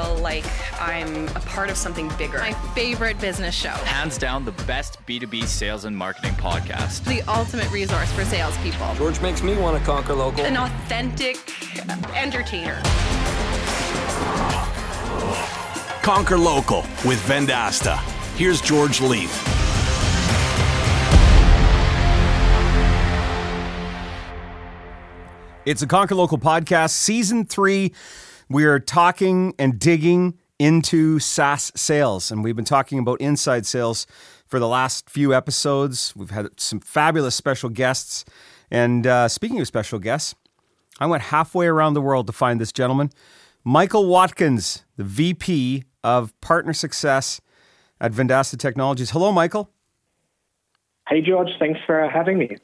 feel like I'm a part of something bigger. My favorite business show. Hands down, the best B2B sales and marketing podcast. The ultimate resource for salespeople. George makes me want to conquer local. An authentic entertainer. Conquer Local with Vendasta. Here's George Leith. It's a Conquer Local podcast, season three. We are talking and digging into SaaS sales, and we've been talking about inside sales for the last few episodes. We've had some fabulous special guests. And uh, speaking of special guests, I went halfway around the world to find this gentleman, Michael Watkins, the VP of Partner Success at Vendasta Technologies. Hello, Michael. Hey, George. Thanks for having me.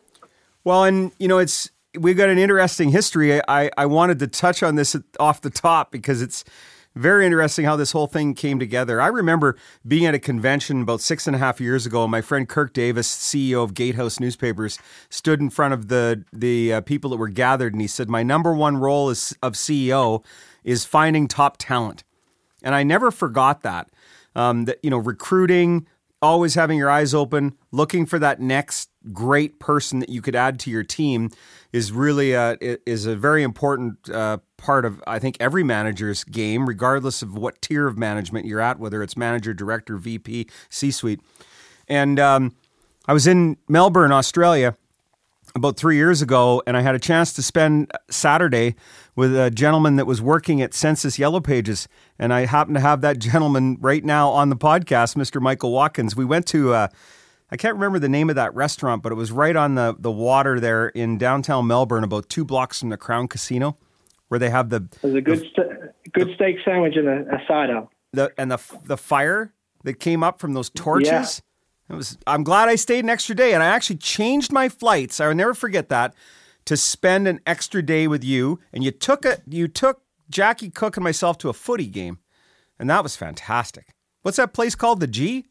Well, and you know, it's we've got an interesting history. I, I wanted to touch on this off the top because it's very interesting how this whole thing came together. I remember being at a convention about six and a half years ago. My friend Kirk Davis, CEO of Gatehouse Newspapers, stood in front of the the uh, people that were gathered, and he said, "My number one role as of CEO is finding top talent," and I never forgot that. Um, that you know, recruiting, always having your eyes open, looking for that next great person that you could add to your team is really a, is a very important uh, part of I think every manager's game, regardless of what tier of management you're at, whether it's manager, director, VP, C-suite. And um, I was in Melbourne, Australia, about three years ago, and I had a chance to spend Saturday with a gentleman that was working at Sensis Yellow Pages, and I happen to have that gentleman right now on the podcast, Mr. Michael Watkins. We went to. Uh, I can't remember the name of that restaurant, but it was right on the, the water there in downtown Melbourne, about two blocks from the Crown Casino, where they have the. There's a good the, st- good steak sandwich and a, a cider. The and the the fire that came up from those torches. Yeah. It was. I'm glad I stayed an extra day, and I actually changed my flights. I will never forget that to spend an extra day with you, and you took it. You took Jackie Cook and myself to a footy game, and that was fantastic. What's that place called? The G.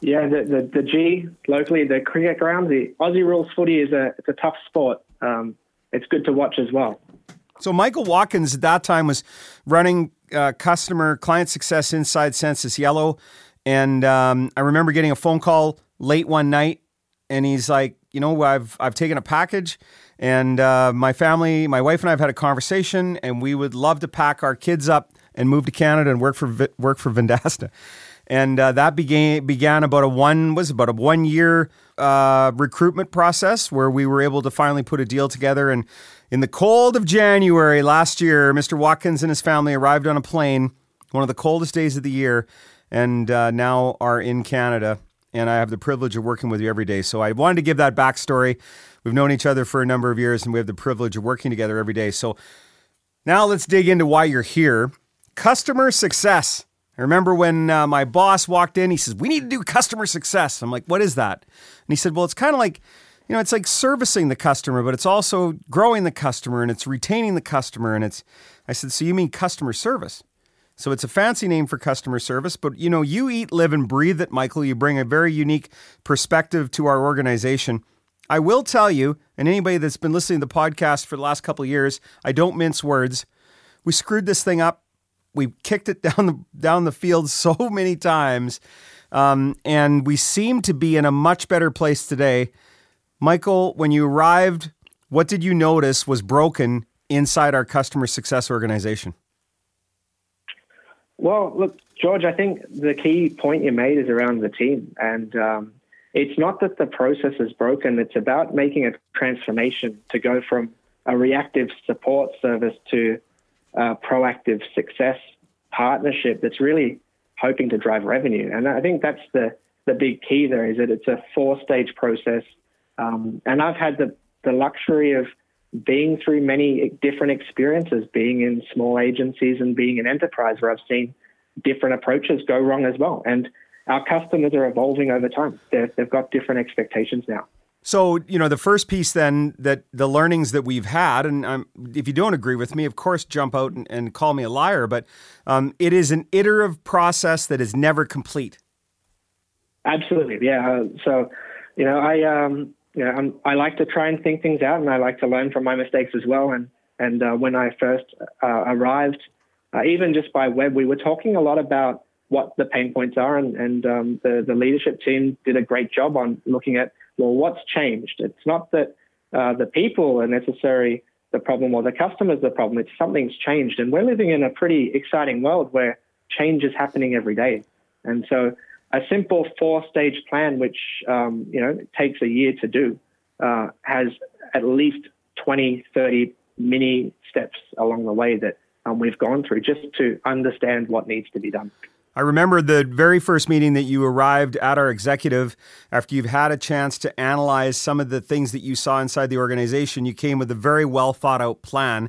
Yeah, the, the, the G locally, the cricket ground, the Aussie rules footy is a it's a tough sport. Um, it's good to watch as well. So Michael Watkins at that time was running uh, customer client success inside Sensis Yellow, and um, I remember getting a phone call late one night, and he's like, you know, I've I've taken a package, and uh, my family, my wife and I have had a conversation, and we would love to pack our kids up and move to Canada and work for work for Vendasta and uh, that began began about a one was about a one year uh, recruitment process where we were able to finally put a deal together. And in the cold of January last year, Mr. Watkins and his family arrived on a plane, one of the coldest days of the year, and uh, now are in Canada. And I have the privilege of working with you every day. So I wanted to give that backstory. We've known each other for a number of years, and we have the privilege of working together every day. So now let's dig into why you're here. Customer success. I remember when uh, my boss walked in, he says, We need to do customer success. I'm like, What is that? And he said, Well, it's kind of like, you know, it's like servicing the customer, but it's also growing the customer and it's retaining the customer. And it's, I said, So you mean customer service? So it's a fancy name for customer service, but you know, you eat, live, and breathe it, Michael. You bring a very unique perspective to our organization. I will tell you, and anybody that's been listening to the podcast for the last couple years, I don't mince words. We screwed this thing up we kicked it down the down the field so many times, um, and we seem to be in a much better place today. Michael, when you arrived, what did you notice was broken inside our customer success organization? Well, look, George, I think the key point you made is around the team, and um, it's not that the process is broken. It's about making a transformation to go from a reactive support service to uh, proactive success partnership that's really hoping to drive revenue. And I think that's the, the big key there is that it's a four stage process. Um, and I've had the, the luxury of being through many different experiences, being in small agencies and being in enterprise where I've seen different approaches go wrong as well. And our customers are evolving over time. they they've got different expectations now. So, you know, the first piece then that the learnings that we've had, and if you don't agree with me, of course, jump out and, and call me a liar, but um, it is an iterative process that is never complete. Absolutely. Yeah. Uh, so, you know, I, um, you know, I'm, i like to try and think things out and I like to learn from my mistakes as well. And, and uh, when I first uh, arrived, uh, even just by web, we were talking a lot about what the pain points are, and, and um, the, the leadership team did a great job on looking at, well, what's changed? It's not that uh, the people are necessarily the problem or the customer's the problem, it's something's changed. And we're living in a pretty exciting world where change is happening every day. And so a simple four stage plan, which um, you know takes a year to do, uh, has at least 20, 30 mini steps along the way that um, we've gone through just to understand what needs to be done. I remember the very first meeting that you arrived at our executive after you've had a chance to analyze some of the things that you saw inside the organization. You came with a very well thought out plan.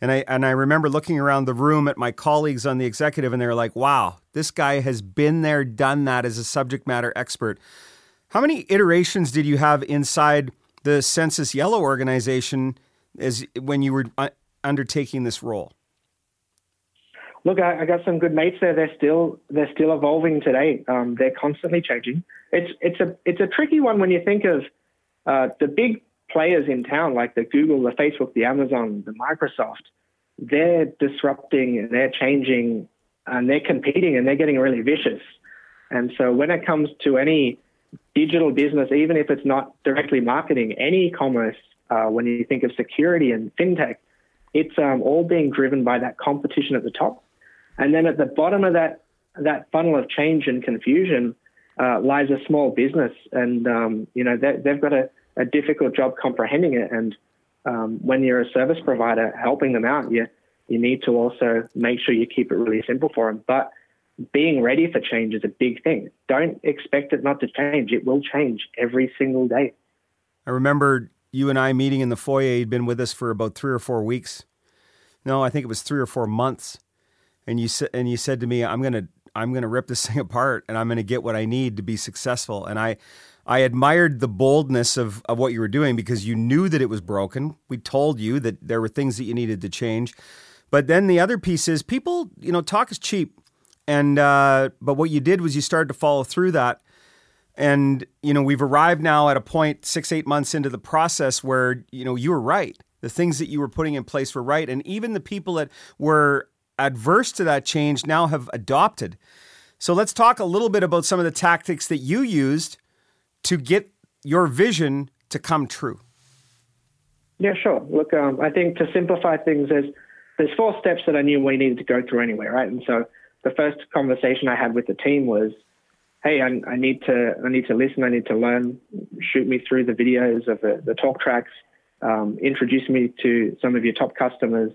And I and I remember looking around the room at my colleagues on the executive and they were like, "Wow, this guy has been there, done that as a subject matter expert." How many iterations did you have inside the Sensis Yellow organization as when you were uh, undertaking this role? Look, I, I, got some good mates there. They're still they're still evolving today. Um, they're constantly changing. It's it's a it's a tricky one when you think of uh, the big players in town like the Google, the Facebook, the Amazon, the Microsoft. They're disrupting and they're changing and they're competing and they're getting really vicious. And so when it comes to any digital business, even if it's not directly marketing, any commerce, uh, when you think of security and fintech, it's um, all being driven by that competition at the top. And then at the bottom of that that funnel of change and confusion uh, lies a small business, and um, you know they've got a, a, difficult job comprehending it. And um, when you're a service provider helping them out, you you need to also make sure you keep it really simple for them. But being ready for change is a big thing. Don't expect it not to change. It will change every single day. I remember you and I meeting in the foyer. You'd been with us for about three or four weeks. No, I think it was three or four months and you said and you said to me, "I'm gonna I'm gonna rip this thing apart, and I'm gonna get what I need to be successful." And I I admired the boldness of of what you were doing because you knew that it was broken. We told you that there were things that you needed to change, but then the other piece is people, you know, talk is cheap, and uh, but what you did was you started to follow through that. And you know we've arrived now at a point six eight months into the process where you know you were right the things that you were putting in place were right. And even the people that were adverse to that change now have adopted. So let's talk a little bit about some of the tactics that you used to get your vision to come true. Yeah, sure. Look, um, I think to simplify things, there's there's four steps that I knew we needed to go through anyway, right? And so the first conversation I had with the team was, "Hey, I, I need to I need to listen. I need to learn. Shoot me through the videos of the, the talk tracks. Um, introduce me to some of your top customers.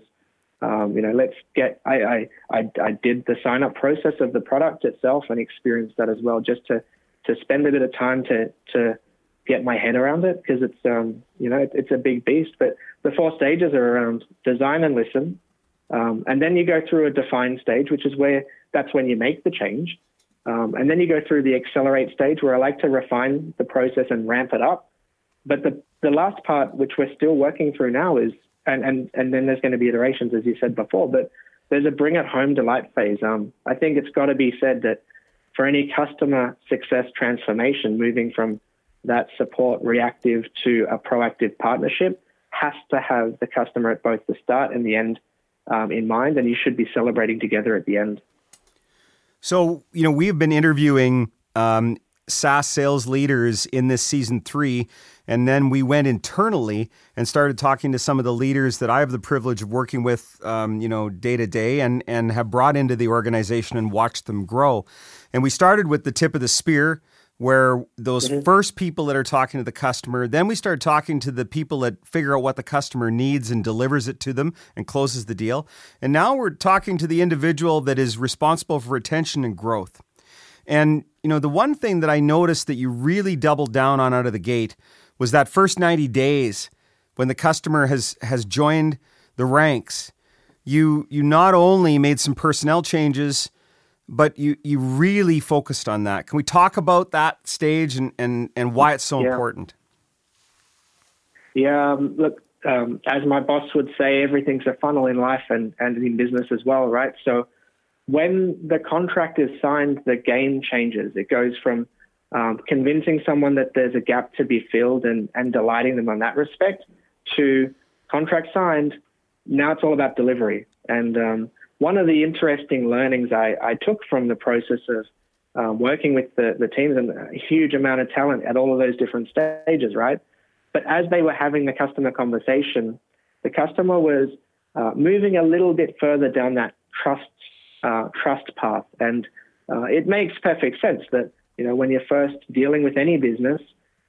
Um, you know, let's get. I, I, I I did the sign up process of the product itself and experienced that as well, just to to spend a bit of time to to get my head around it because it's um you know it, it's a big beast. But the four stages are around design and listen, um, and then you go through a define stage, which is where that's when you make the change, um, and then you go through the accelerate stage where I like to refine the process and ramp it up. But the the last part, which we're still working through now, is and, and, and then there's going to be iterations, as you said before, but there's a bring it home delight phase. Um, I think it's got to be said that for any customer success transformation, moving from that support reactive to a proactive partnership has to have the customer at both the start and the end um, in mind, and you should be celebrating together at the end. So, you know, we've been interviewing um, SaaS sales leaders in this season three. And then we went internally and started talking to some of the leaders that I have the privilege of working with, um, you know, day to day and, and have brought into the organization and watched them grow. And we started with the tip of the spear, where those mm-hmm. first people that are talking to the customer, then we start talking to the people that figure out what the customer needs and delivers it to them and closes the deal. And now we're talking to the individual that is responsible for retention and growth. And you know, the one thing that I noticed that you really doubled down on out of the gate was that first 90 days when the customer has has joined the ranks. You you not only made some personnel changes, but you you really focused on that. Can we talk about that stage and and, and why it's so yeah. important? Yeah, um, look, um, as my boss would say, everything's a funnel in life and, and in business as well, right? So when the contract is signed, the game changes. It goes from um, convincing someone that there's a gap to be filled and, and delighting them on that respect to contract signed. Now it's all about delivery. And um, one of the interesting learnings I, I took from the process of um, working with the, the teams and a huge amount of talent at all of those different stages, right? But as they were having the customer conversation, the customer was uh, moving a little bit further down that trust uh, trust path, and uh, it makes perfect sense that you know when you're first dealing with any business,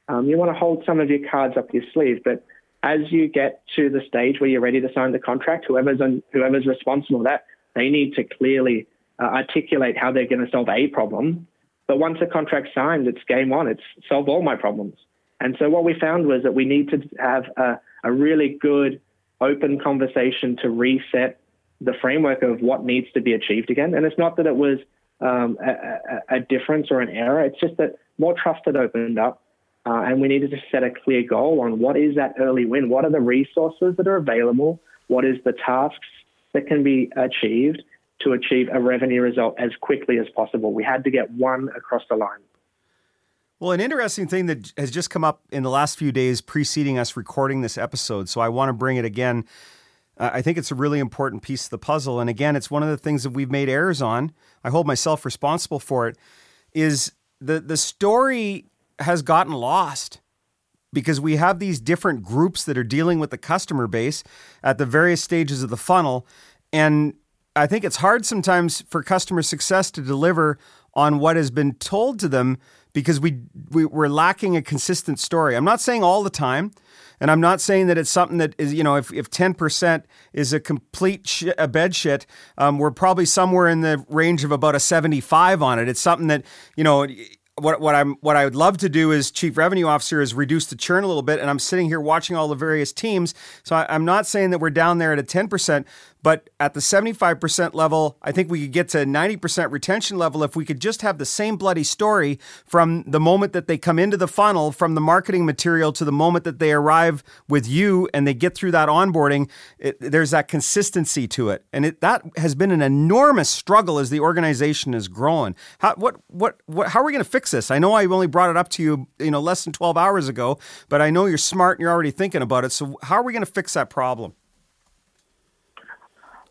um, you want to hold some of your cards up your sleeve, but as you get to the stage where you're ready to sign the contract, whoever's on, whoever's responsible for that, they need to clearly uh, articulate how they're going to solve a problem. But once a contract's signed, it's game on. It's solve all my problems. And so what we found was that we need to have a, a really good open conversation to reset the framework of what needs to be achieved again. And it's not that it was um, a, a, difference or an error. It's just that more trust had opened up, uh, and we needed to set a clear goal on what is that early win. What are the resources that are available? What is the tasks that can be achieved to achieve a revenue result as quickly as possible? We had to get one across the line. Well, an interesting thing that has just come up in the last few days preceding us recording this episode, so I want to bring it again. I think it's a really important piece of the puzzle. And again, it's one of the things that we've made errors on. I hold myself responsible for it. Is the, the story has gotten lost because we have these different groups that are dealing with the customer base at the various stages of the funnel. And I think it's hard sometimes for customer success to deliver on what has been told to them because we, we we're lacking a consistent story. I'm not saying all the time, and I'm not saying that it's something that is you know if if 10% is a complete sh- a bed shit, um, we're probably somewhere in the range of about a 75 on it. It's something that you know what what I'm what I would love to do as chief revenue officer is reduce the churn a little bit. And I'm sitting here watching all the various teams. So I, am not saying that we're down there at a 10%, but at the 75% level, I think we could get to 90% retention level if we could just have the same bloody story from the moment that they come into the funnel, from the marketing material to the moment that they arrive with you and they get through that onboarding. It, there's that consistency to it. And it, that has been an enormous struggle as the organization has grown. How, what, what, what, how are we going to fix this? I know I only brought it up to you, you know, less than 12 hours ago, but I know you're smart and you're already thinking about it. So how are we going to fix that problem?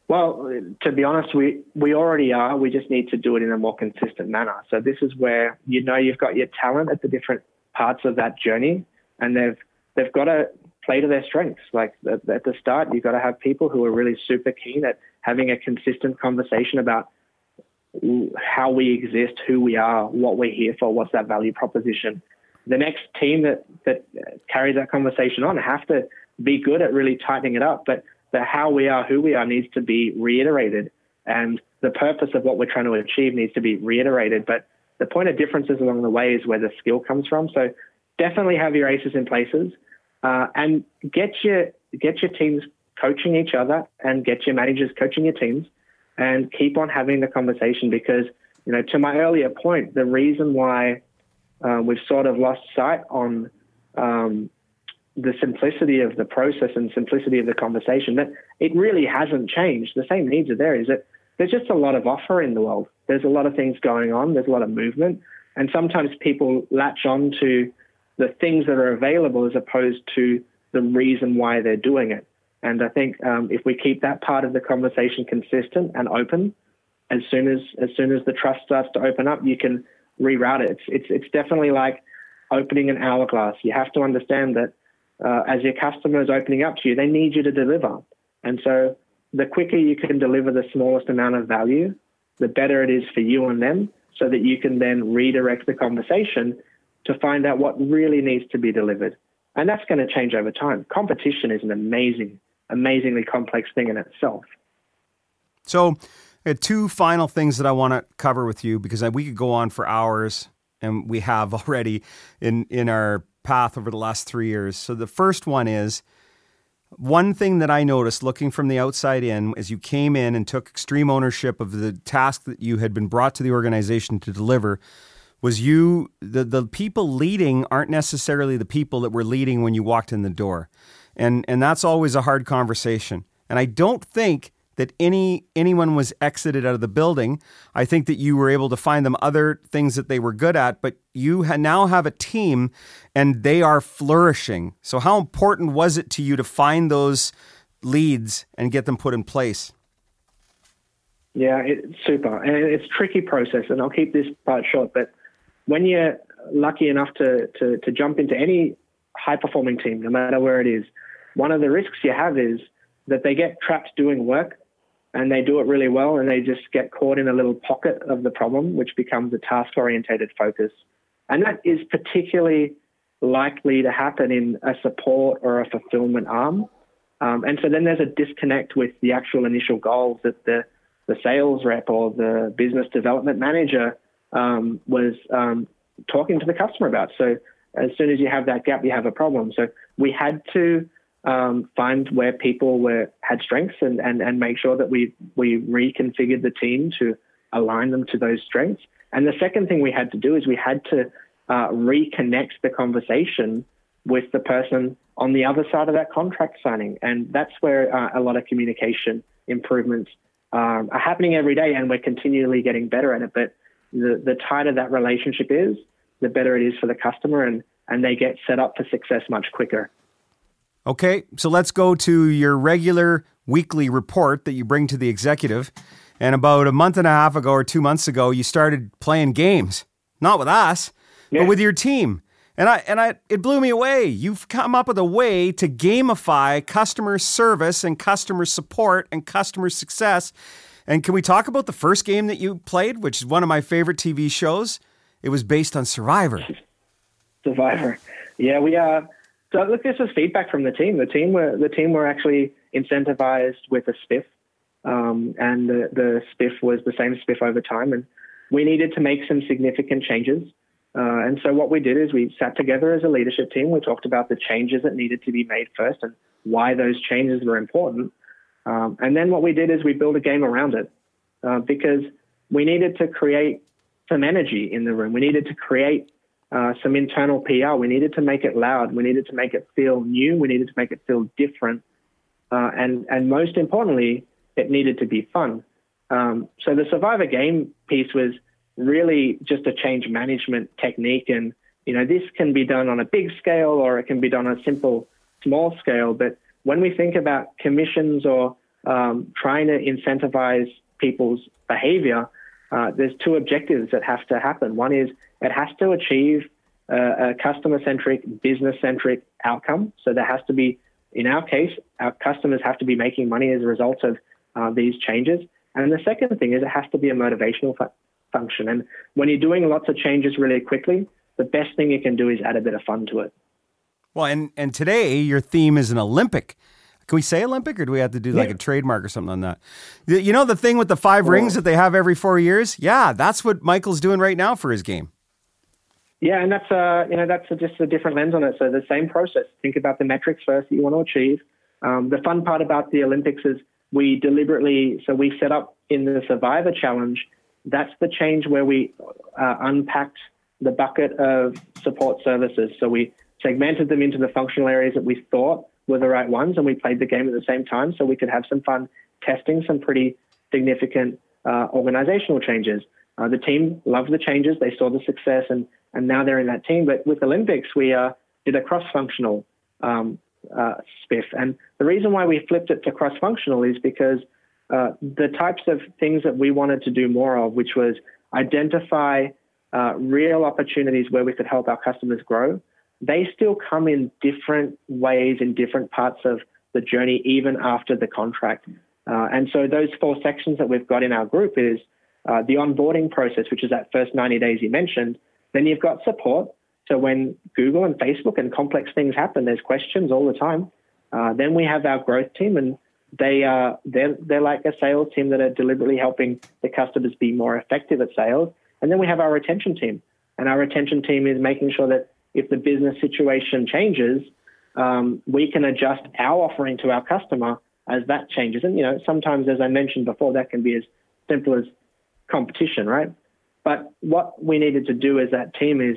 Well, to be honest, we, we already are. We just need to do it in a more consistent manner. So this is where you know you've got your talent at the different parts of that journey, and they've they've got to play to their strengths. Like at, the start, you've got to have people who are really super keen at having a consistent conversation about how we exist, who we are, what we're here for, what's that value proposition. The next team that that carries that conversation on have to be good at really tightening it up, but the how we are, who we are needs to be reiterated. And the purpose of what we're trying to achieve needs to be reiterated. But the point of differences along the way is where the skill comes from. So definitely have your aces in places uh, and get your get your teams coaching each other and get your managers coaching your teams and keep on having the conversation because you know to my earlier point the reason why uh, we've sort of lost sight on um, the simplicity of the process and simplicity of the conversation that it really hasn't changed. The same needs are there. Is that there's just a lot of offer in the world. There's a lot of things going on. There's a lot of movement, and sometimes people latch on to the things that are available as opposed to the reason why they're doing it. And I think um, if we keep that part of the conversation consistent and open, as soon as as soon as the trust starts to open up, you can reroute it. It's it's it's definitely like opening an hourglass. You have to understand that uh, as your customer is opening up to you, they need you to deliver. And so the quicker you can deliver the smallest amount of value, the better it is for you and them so that you can then redirect the conversation to find out what really needs to be delivered. And that's going to change over time. Competition is an amazing, amazingly complex thing in itself. So, two final things that I want to cover with you because we could go on for hours, and we have already in in our path over the last three years. So the first one is one thing that I noticed looking from the outside in as you came in and took extreme ownership of the task that you had been brought to the organization to deliver was you the the people leading aren't necessarily the people that were leading when you walked in the door. And and that's always a hard conversation. And I don't think that any anyone was exited out of the building. I think that you were able to find them other things that they were good at, but you ha- now have a team and they are flourishing. So how important was it to you to find those leads and get them put in place? Yeah, it's super. And it's a tricky process, and I'll keep this part short. But when you're lucky enough to, to, to jump into any high performing team, no matter where it is, one of the risks you have is that they get trapped doing work and they do it really well and they just get caught in a little pocket of the problem, which becomes a task orientated focus. And that is particularly likely to happen in a support or a fulfillment arm. Um, and so then there's a disconnect with the actual initial goals that the, the sales rep or the business development manager um, was um, talking to the customer about. So as soon as you have that gap, you have a problem. So we had to um, find where people were had strengths and, and, and make sure that we we reconfigured the team to align them to those strengths. And the second thing we had to do is we had to uh, reconnect the conversation with the person on the other side of that contract signing. And that's where uh, a lot of communication improvements um, are happening every day, and we're continually getting better at it. But the, the tighter that relationship is, the better it is for the customer, and, and they get set up for success much quicker. Okay, so let's go to your regular weekly report that you bring to the executive. And about a month and a half ago or two months ago, you started playing games, not with us, yeah. but with your team. And I and I it blew me away. You've come up with a way to gamify customer service and customer support and customer success. And can we talk about the first game that you played, which is one of my favorite TV shows? It was based on Survivor. Survivor. Yeah, we are. Uh, so look, this was feedback from the team. The team were the team were actually incentivized with a spiff, um, and the, the spiff was the same spiff over time. And we needed to make some significant changes. Uh, and so what we did is we sat together as a leadership team. We talked about the changes that needed to be made first and why those changes were important. Um, and then what we did is we built a game around it uh, because we needed to create some energy in the room. We needed to create uh, some internal PR. We needed to make it loud. We needed to make it feel new. We needed to make it feel different. Uh, and, and most importantly, it needed to be fun. Um, so the Survivor game piece was really just a change management technique. And, you know, this can be done on a big scale or it can be done on a simple, small scale. But when we think about commissions or um, trying to incentivize people's behavior, uh, there's two objectives that have to happen. One is it has to achieve a customer centric, business centric outcome. So there has to be, in our case, our customers have to be making money as a result of uh, these changes. And the second thing is it has to be a motivational function. And when you're doing lots of changes really quickly, the best thing you can do is add a bit of fun to it. Well, and and today your theme is an Olympic. Can we say Olympic, or do we have to do like a trademark or something on that? You know the thing with the five rings that they have every four years. Yeah, that's what Michael's doing right now for his game. Yeah, and that's uh, you know that's a, just a different lens on it. So the same process. Think about the metrics first that you want to achieve. Um, the fun part about the Olympics is we deliberately so we set up in the Survivor Challenge. That's the change where we uh, unpacked the bucket of support services. So we segmented them into the functional areas that we thought were the right ones, and we played the game at the same time, so we could have some fun testing some pretty significant uh, organizational changes. Uh, the team loved the changes; they saw the success, and and now they're in that team. But with Olympics, we uh, did a cross-functional um, uh, spiff, and the reason why we flipped it to cross-functional is because uh, the types of things that we wanted to do more of, which was identify uh, real opportunities where we could help our customers grow, they still come in different ways in different parts of the journey, even after the contract. Uh, and so those four sections that we've got in our group is uh, the onboarding process, which is that first 90 days you mentioned. Then you've got support. So when Google and Facebook and complex things happen, there's questions all the time. Uh, then we have our growth team, and they are they're they're like a sales team that are deliberately helping the customers be more effective at sales. And then we have our retention team, and our retention team is making sure that if the business situation changes, um, we can adjust our offering to our customer as that changes. And, you know, sometimes, as I mentioned before, that can be as simple as competition, right? But what we needed to do as that team is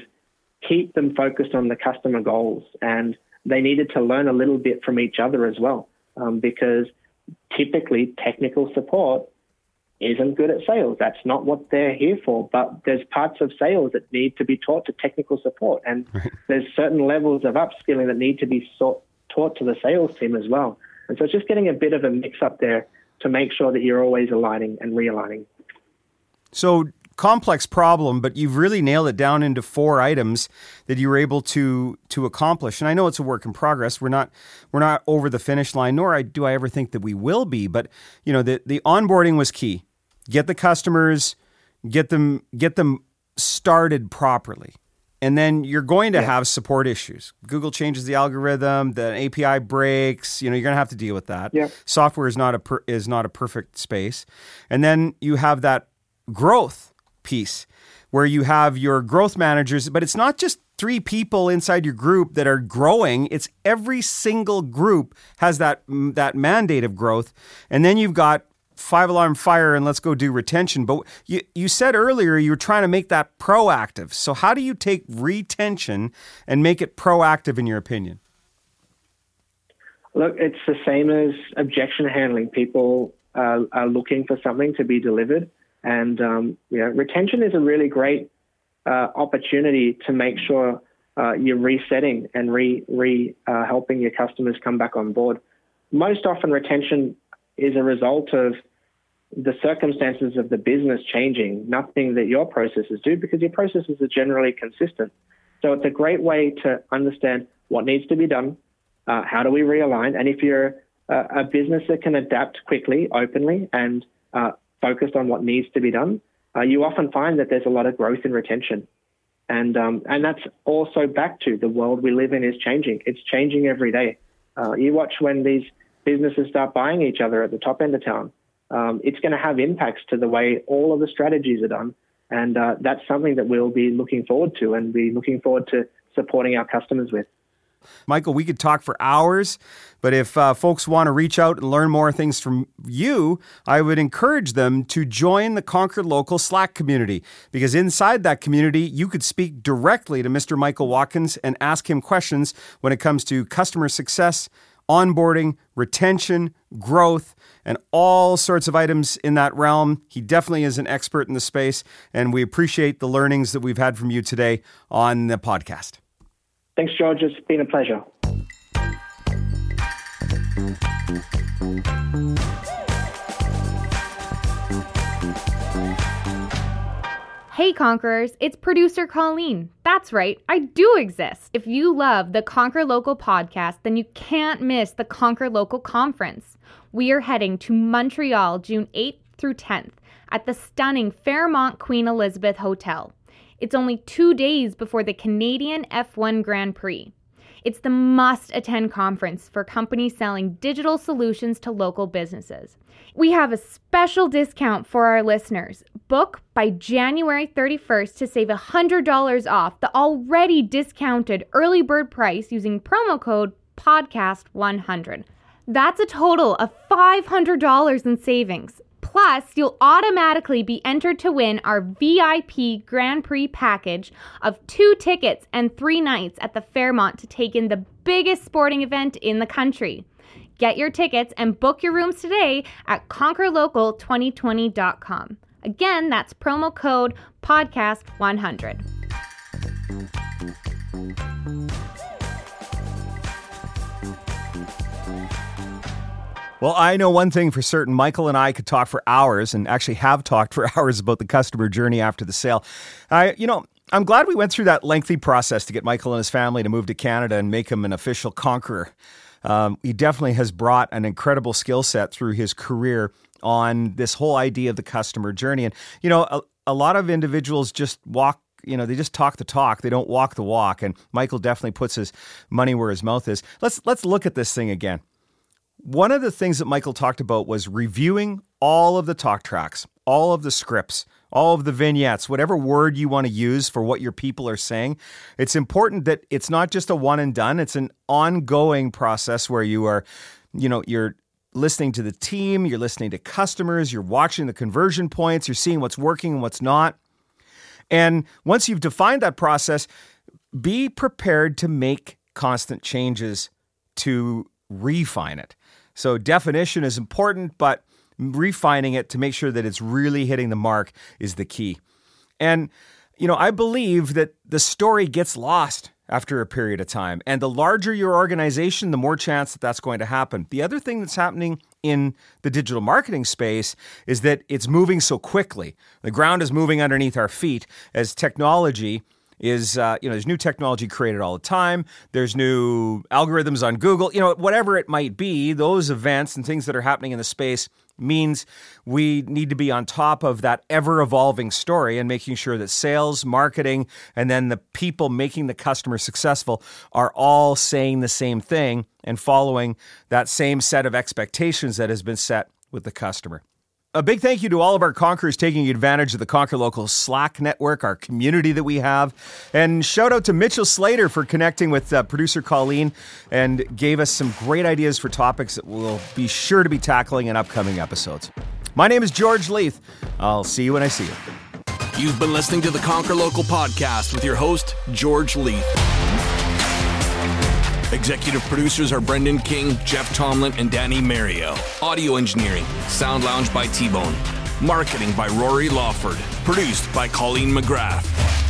keep them focused on the customer goals. And they needed to learn a little bit from each other as well, um, because typically technical support isn't good at sales. That's not what they're here for. But there's parts of sales that need to be taught to technical support, and there's certain levels of upskilling that need to be taught to the sales team as well. And so it's just getting a bit of a mix up there to make sure that you're always aligning and realigning. So complex problem, but you've really nailed it down into four items that you were able to to accomplish. And I know it's a work in progress. We're not we're not over the finish line, nor do I ever think that we will be. But you know, the the onboarding was key. Get the customers, get them get them started properly. And then you're going to yeah. have support issues. Google changes the algorithm, the API breaks. You know, you're going to have to deal with that. Yeah. Software is not a per, is not a perfect space. And then you have that growth piece where you have your growth managers, but it's not just three people inside your group that are growing. It's every single group has that that mandate of growth, and then you've got five alarm fire and let's go do retention. But you you said earlier you were trying to make that proactive. So how do you take retention and make it proactive in your opinion? Look, it's the same as objection handling. People uh, are looking for something to be delivered and um, retention is a really great uh, opportunity to make sure uh, you're resetting and re, re uh, helping your customers come back on board. Most often, retention is a result of the circumstances of the business changing, nothing that your processes do, because your processes are generally consistent. So it's a great way to understand what needs to be done, uh, how do we realign, and if you're a, a business that can adapt quickly, openly, and uh, focused on what needs to be done, uh, you often find that there's a lot of growth in retention. And, um, and that's also back to the world we live in is changing. It's changing every day. Uh, you watch when these businesses start buying each other at the top end of town. Um, it's going to have impacts to the way all of the strategies are done. And uh, that's something that we'll be looking forward to and be looking forward to supporting our customers with. Michael, we could talk for hours, but if uh, folks want to reach out and learn more things from you, I would encourage them to join the Conquer Local Slack community because inside that community, you could speak directly to Mr. Michael Watkins and ask him questions when it comes to customer success, onboarding, retention, growth, and all sorts of items in that realm. He definitely is an expert in the space, and we appreciate the learnings that we've had from you today on the podcast. Thanks, George. It's been a pleasure. Hey Conquerors, it's producer Colleen. That's right, I do exist. If you love the Conquer Local podcast, then you can't miss the Conquer Local conference. We are heading to Montreal June 8th through 10th at the stunning Fairmont Queen Elizabeth Hotel. It's only two days before the Canadian F1 Grand Prix. It's the must attend conference for companies selling digital solutions to local businesses. We have a special discount for our listeners. Book by January 31st to save $100 off the already discounted early bird price using promo code PODCAST100. That's a total of $500 in savings. Plus, you'll automatically be entered to win our VIP Grand Prix package of two tickets and three nights at the Fairmont to take in the biggest sporting event in the country. Get your tickets and book your rooms today at conquerlocal2020.com. Again, that's promo code podcast100. Well, I know one thing for certain. Michael and I could talk for hours and actually have talked for hours about the customer journey after the sale. I, you know, I'm glad we went through that lengthy process to get Michael and his family to move to Canada and make him an official conqueror. Um, he definitely has brought an incredible skill set through his career on this whole idea of the customer journey. And, you know, a, a lot of individuals just walk you know they just talk the talk they don't walk the walk and michael definitely puts his money where his mouth is let's let's look at this thing again one of the things that Michael talked about was reviewing all of the talk tracks, all of the scripts, all of the vignettes, whatever word you want to use for what your people are saying. It's important that it's not just a one and done, it's an ongoing process where you are, you know, you're listening to the team, you're listening to customers, you're watching the conversion points, you're seeing what's working and what's not. And once you've defined that process, be prepared to make constant changes to refine it. So definition is important, but refining it to make sure that it's really hitting the mark is the key. And you know, I believe that the story gets lost after a period of time. And the larger your organization, the more chance that that's going to happen. The other thing that's happening in the digital marketing space is that it's moving so quickly. The ground is moving underneath our feet as technology is uh, you know there's new technology created all the time there's new algorithms on google you know whatever it might be those events and things that are happening in the space means we need to be on top of that ever evolving story and making sure that sales, marketing, and then the people making the customer successful are all saying the same thing and following that same set of expectations that has been set with the customer. A big thank you to all of our Conquerors taking advantage of the Conquer Local Slack network, our community that we have. And shout out to Mitchell Slater for connecting with uh, producer Colleen and gave us some great ideas for topics that we'll be sure to be tackling in upcoming episodes. My name is George Leith. I'll see you when I see you. You've been listening to the Conquer Local podcast with your host, George Leith. Executive producers are Brendan King, Jeff Tomlin, and Danny Mario. Audio engineering, Sound Lounge by T Bone. Marketing by Rory Lawford. Produced by Colleen McGrath.